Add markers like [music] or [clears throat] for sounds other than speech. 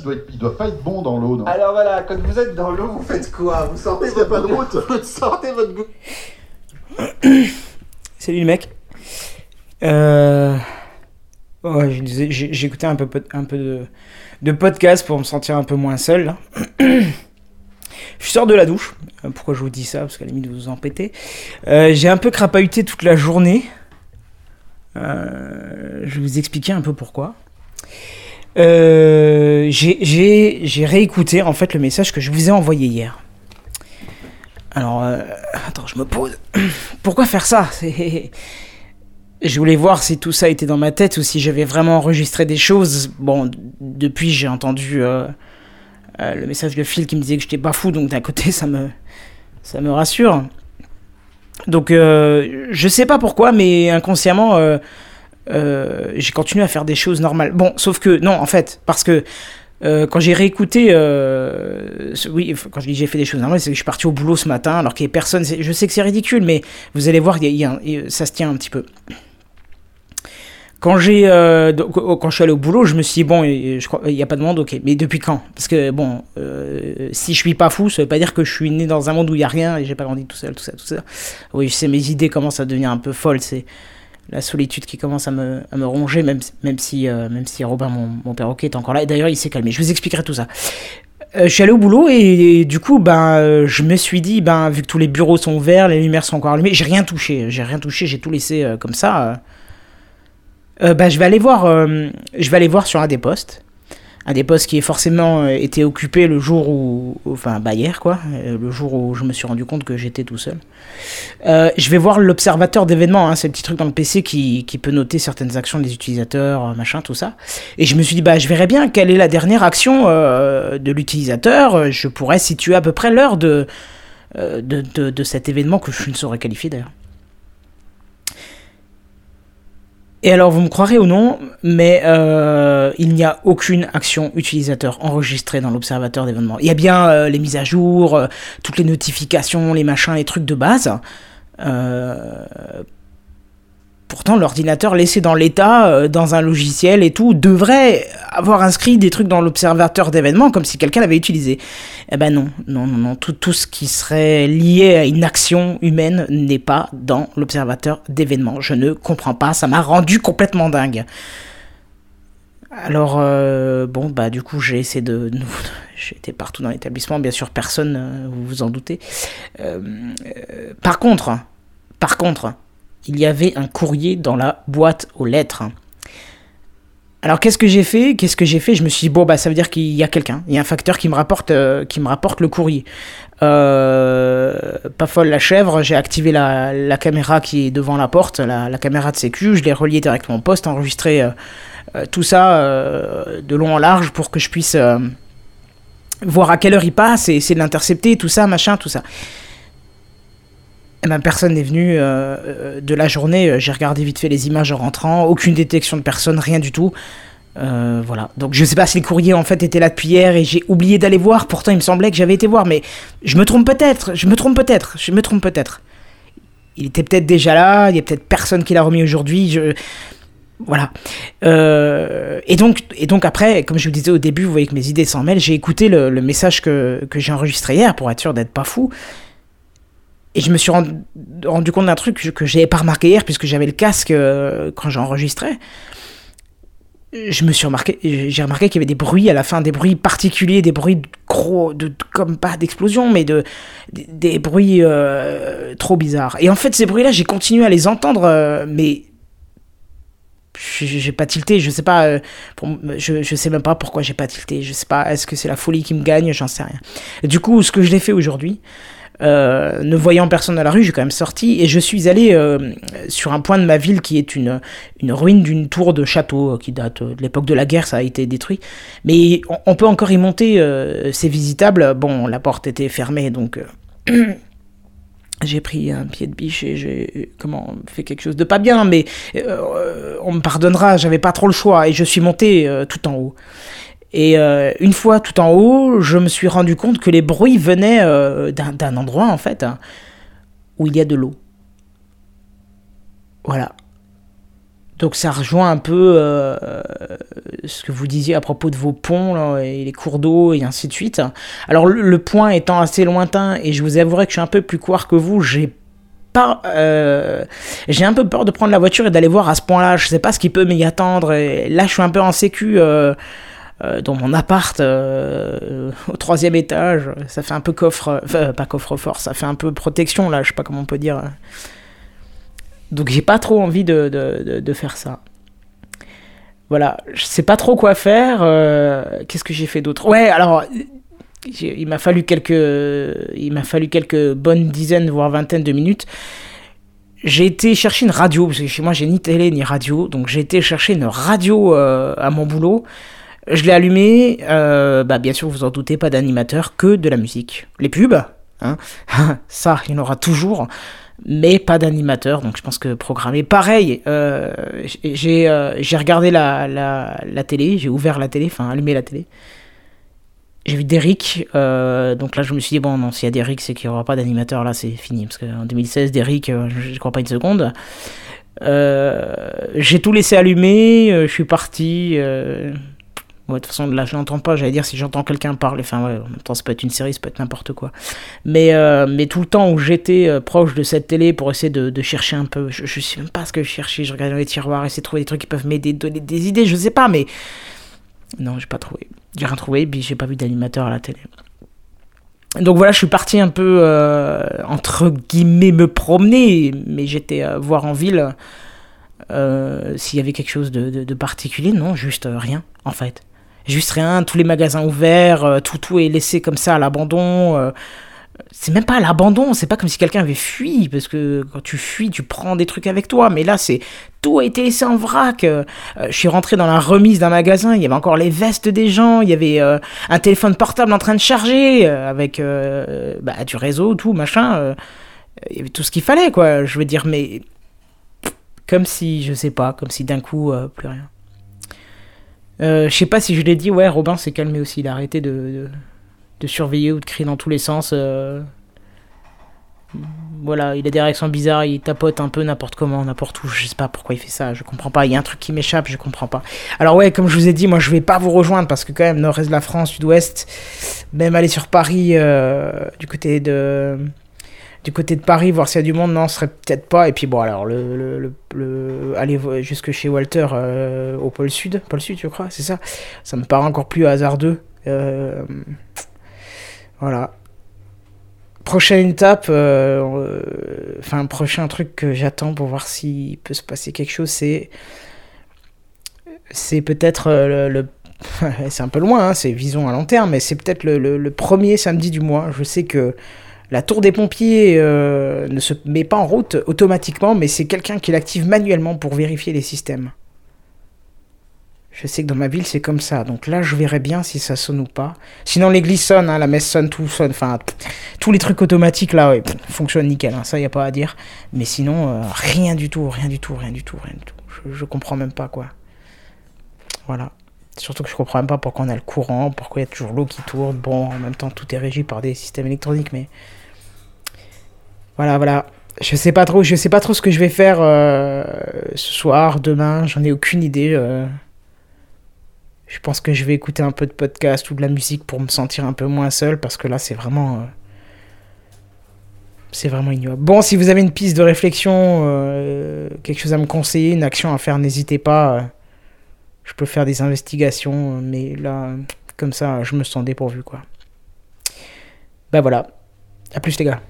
Il doit, être- il doit pas être bon dans l'eau, non Alors voilà, quand vous êtes dans l'eau, vous faites quoi Vous sortez Parce qu'il y a pas de route. [laughs] Vous sortez votre goût. [coughs] Salut le mec. Euh... Ouais, je disais- j'ai écouté un peu, un peu de, de podcast pour me sentir un peu moins seul. là. [coughs] je sors de la douche. Euh, Pourquoi je vous dis ça? Parce qu'à la limite, vous vous en pétez. Euh, j'ai un peu crapahuté toute la journée. Euh, je vais vous expliquer un peu pourquoi. Euh, j'ai- réécouté en fait le message que je vous ai envoyé hier. Alors, euh, attends, je me pose. [clears throat] Pourquoi faire ça? [laughs] Je voulais voir si tout ça était dans ma tête ou si j'avais vraiment enregistré des choses. Bon, depuis j'ai entendu euh, euh, le message de Phil qui me disait que j'étais pas fou, donc d'un [laughs] côté ça me ça me rassure. Donc je sais pas pourquoi, mais inconsciemment euh, j'ai continué à faire des choses normales. Bon, sauf que non, en fait, parce que euh, quand j'ai réécouté, euh, oui, quand je dis j'ai fait des choses normales, c'est que je suis parti au boulot ce matin alors qu'il n'y a personne. Je sais que c'est ridicule, mais vous allez voir, ça se tient un petit peu. Quand j'ai, oh, quand je suis allé au boulot, je me suis dit bon, il n'y a pas de monde, ok. Mais depuis quand? Parce que bon, si je suis pas fou, ça veut pas dire que je suis né dans un monde où il y a rien et j'ai pas grandi tout seul, tout ça, tout ça. Oui, je sais, mes idées commencent à devenir un peu folles. C'est la solitude qui commence à me, à me ronger, même, même si, euh, même si Robin, mon, mon perroquet, est encore là. Et d'ailleurs, il s'est calmé. Je vous expliquerai tout ça. Euh, je suis allé au boulot et, du coup, ben, euh, je me suis dit, ben, vu que tous les bureaux sont ouverts, les lumières sont encore allumées, j'ai rien touché. J'ai rien touché, j'ai tout laissé comme ça. ben, je vais aller voir, je vais aller voir sur un des postes. Un des postes qui est forcément euh, été occupé le jour où, enfin, bah hier quoi, euh, le jour où je me suis rendu compte que j'étais tout seul. Euh, je vais voir l'observateur d'événements, hein, c'est le petit truc dans le PC qui, peut noter certaines actions des utilisateurs, machin, tout ça. Et je me suis dit, bah, je verrai bien quelle est la dernière action de l'utilisateur. Je pourrais situer à peu près l'heure de, de, de cet événement que je ne saurais qualifier d'ailleurs. Et alors, vous me croirez ou non, mais euh, il n'y a aucune action utilisateur enregistrée dans l'observateur d'événements. Il y a bien euh, les mises à jour, euh, toutes les notifications, les machins, les trucs de base. Pourtant, l'ordinateur laissé dans l'état, euh, dans un logiciel et tout, devrait avoir inscrit des trucs dans l'observateur d'événements comme si quelqu'un l'avait utilisé. Eh ben non, non, non, non. Tout, ce qui serait lié à une action humaine n'est pas dans l'observateur d'événements. Je ne comprends pas, ça m'a rendu complètement dingue. Alors, euh, bon, bah, du coup, j'ai essayé de. [laughs] été partout dans l'établissement, bien sûr, personne, euh, vous vous en doutez. Par contre, par contre, il y avait un courrier dans la boîte aux lettres. Alors qu'est-ce que j'ai fait? Qu'est-ce que j'ai fait? Je me suis dit bon bah ça veut dire qu'il y a quelqu'un, il y a un facteur qui me rapporte euh, qui me rapporte le courrier. Euh, pas folle la chèvre, j'ai activé la, la caméra qui est devant la porte, la, caméra de sécu, je l'ai reliée directement au poste, enregistré euh, tout ça de long en large pour que je puisse voir à quelle heure il passe et essayer de l'intercepter, tout ça, machin, tout ça. Eh ben, personne n'est venu euh, euh, de la journée. euh, J'ai regardé vite fait les images en rentrant. Aucune détection de personne, rien du tout. Voilà. Donc je sais pas si le courrier en fait était là depuis hier et j'ai oublié d'aller voir. Pourtant il me semblait que j'avais été voir, mais je me trompe peut-être. Je me trompe peut-être. Je me trompe peut-être. Il était peut-être déjà là. Il y a peut-être personne qui l'a remis aujourd'hui. Je voilà. Et donc, et donc après, comme je vous disais au début, vous voyez que mes idées s'en mêlent. J'ai écouté le, le message que, que j'ai enregistré hier pour être sûr d'être pas fou. Et je me suis rendu, compte d'un truc que, j'avais pas remarqué hier puisque j'avais le casque euh, quand j'enregistrais. Je me suis remarqué, j'ai remarqué qu'il y avait des bruits à la fin, des bruits particuliers, des bruits de gros, de, comme pas d'explosion, mais de des, bruits euh, trop bizarres. Et en fait, ces bruits-là, j'ai continué à les entendre, euh, mais j'ai pas tilté, je sais pas, pour- je, je sais même pas pourquoi j'ai pas tilté, je sais pas, est-ce que c'est la folie qui me gagne, j'en sais rien. Du coup, ce que je l'ai fait aujourd'hui, euh, ne voyant personne dans la rue, j'ai quand même sorti et je suis allé euh, sur un point de ma ville qui est une, ruine d'une tour de château euh, qui date de l'époque de la guerre, ça a été détruit. Mais on, peut encore y monter, c'est visitable. Bon, la porte était fermée donc. [clears throat] J'ai pris un pied de biche et j'ai comment fait quelque chose de pas bien, mais on me pardonnera, j'avais pas trop le choix et je suis monté tout en haut. Et euh, une fois tout en haut, je me suis rendu compte que les bruits venaient euh, d'un endroit en fait où il y a de l'eau. Voilà. Donc ça rejoint un peu euh, ce que vous disiez à propos de vos ponts et les cours d'eau et ainsi de suite. Alors le, point étant assez lointain et je vous avouerai que je suis un peu plus couard que vous, j'ai euh, j'ai un peu peur de prendre la voiture et d'aller voir à ce point-là. Je sais pas ce qui peut m'y attendre. Là, je suis un peu en sécu. Euh, dans mon appart euh, au troisième étage, ça fait un peu coffre, enfin pas coffre-fort, ça fait un peu protection là, je sais pas comment on peut dire. Donc j'ai pas trop envie de, de, de, faire ça. Voilà, je sais pas trop quoi faire. euh, Qu'est-ce que j'ai fait d'autre? Ouais, alors il m'a fallu quelques, il m'a fallu quelques bonnes dizaines voire vingtaines de minutes. J'ai été chercher une radio parce que chez moi j'ai ni télé ni radio, donc j'ai été chercher une radio euh, à mon boulot. Je l'ai allumé, euh, bah bien sûr vous en doutez pas d'animateur, que de la musique. Les pubs, hein, [laughs] ça il y en aura toujours, mais pas d'animateur, donc je pense que programmer. Pareil, euh, j'ai euh, j'ai regardé la, la, la télé, j'ai ouvert la télé, enfin allumé la télé. J'ai vu Derrick, donc là je me suis dit, bon non, s'il y a Derrick, c'est qu'il n'y aura pas d'animateur, là c'est fini, parce qu'en 2016, Derrick, je ne crois pas une seconde. J'ai tout laissé allumer, je suis parti. Ouais, de toute façon, là je l'entends pas, j'allais dire si j'entends quelqu'un parler, enfin ouais, en même temps ça peut être une série, ça peut être n'importe quoi. Mais, euh, mais tout le temps où j'étais euh, proche de cette télé pour essayer de, chercher un peu, je, je sais même pas ce que je cherchais, je regardais dans les tiroirs, essayer de trouver des trucs qui peuvent m'aider, donner des idées, je sais pas, mais non, j'ai pas trouvé. J'ai rien trouvé, puis j'ai pas vu d'animateur à la télé. Donc voilà, je suis parti un peu, euh, entre guillemets, me promener, mais j'étais voir en ville s'il y avait quelque chose de, de- particulier. Non, juste rien, en fait. Juste rien, tous les magasins ouverts, euh, tout, tout est laissé comme ça à l'abandon. euh, c'est même pas à l'abandon, c'est pas comme si quelqu'un avait fui, parce que quand tu fuis, tu prends des trucs avec toi, mais là, c'est tout a été laissé en vrac. Euh, je suis rentré dans la remise d'un magasin, il y avait encore les vestes des gens, il y avait un téléphone portable en train de charger, avec bah, du réseau, tout, machin. il y avait tout ce qu'il fallait, quoi. Je veux dire, mais comme si, je sais pas, comme si d'un coup, plus rien. Euh, je sais pas si je l'ai dit, ouais, Robin s'est calmé aussi, il a arrêté de, surveiller ou de crier dans tous les sens. euh. Voilà, il a des réactions bizarres, il tapote un peu n'importe comment, n'importe où, je sais pas pourquoi il fait ça, je comprends pas, il y a un truc qui m'échappe, je comprends pas. Alors ouais, comme je vous ai dit, moi je vais pas vous rejoindre parce que quand même, nord-est de la France, sud-ouest, même aller sur Paris, euh, du côté de... Du côté de Paris, voir s'il y a du monde, non, serait peut-être pas. Et puis bon, alors, le, le, le- le- aller jusque chez Walter euh, au pôle sud, pôle sud, je crois, c'est ça. Ça me paraît encore plus hasardeux. Euh, voilà. Prochaine étape, euh, euh, enfin, prochain truc que j'attends pour voir s'il peut se passer quelque chose, c'est. C'est peut-être le. [laughs] c'est un peu loin, hein, c'est vision à long terme, mais c'est peut-être le premier samedi du mois. Je sais que la tour des pompiers euh, ne se met pas en route automatiquement, mais c'est quelqu'un qui l'active manuellement pour vérifier les systèmes. Je sais que dans ma ville, c'est comme ça. Donc là, je verrai bien si ça sonne ou pas. Sinon, l'église sonne, hein, la messe sonne, tout sonne. Enfin, tous les trucs automatiques, là, ouais, fonctionnent nickel. hein, ça, y a pas à dire. Mais sinon, euh, rien du tout, rien du tout, rien du tout, rien du tout. Je, je comprends même pas, quoi. Voilà. Surtout que je comprends même pas pourquoi on a le courant, pourquoi il y a toujours l'eau qui tourne. Bon, en même temps, tout est régi par des systèmes électroniques, mais... Voilà, voilà. Je sais pas trop, je sais pas trop ce que je vais faire euh, ce soir, demain, j'en ai aucune idée. euh. Je pense que je vais écouter un peu de podcast ou de la musique pour me sentir un peu moins seul parce que là c'est vraiment euh, c'est vraiment ignoble. Bon, si vous avez une piste de réflexion, quelque chose à me conseiller, une action à faire, n'hésitez pas. Je peux faire des investigations, mais là, comme ça, je me sens dépourvu quoi. Bah voilà. À plus les gars.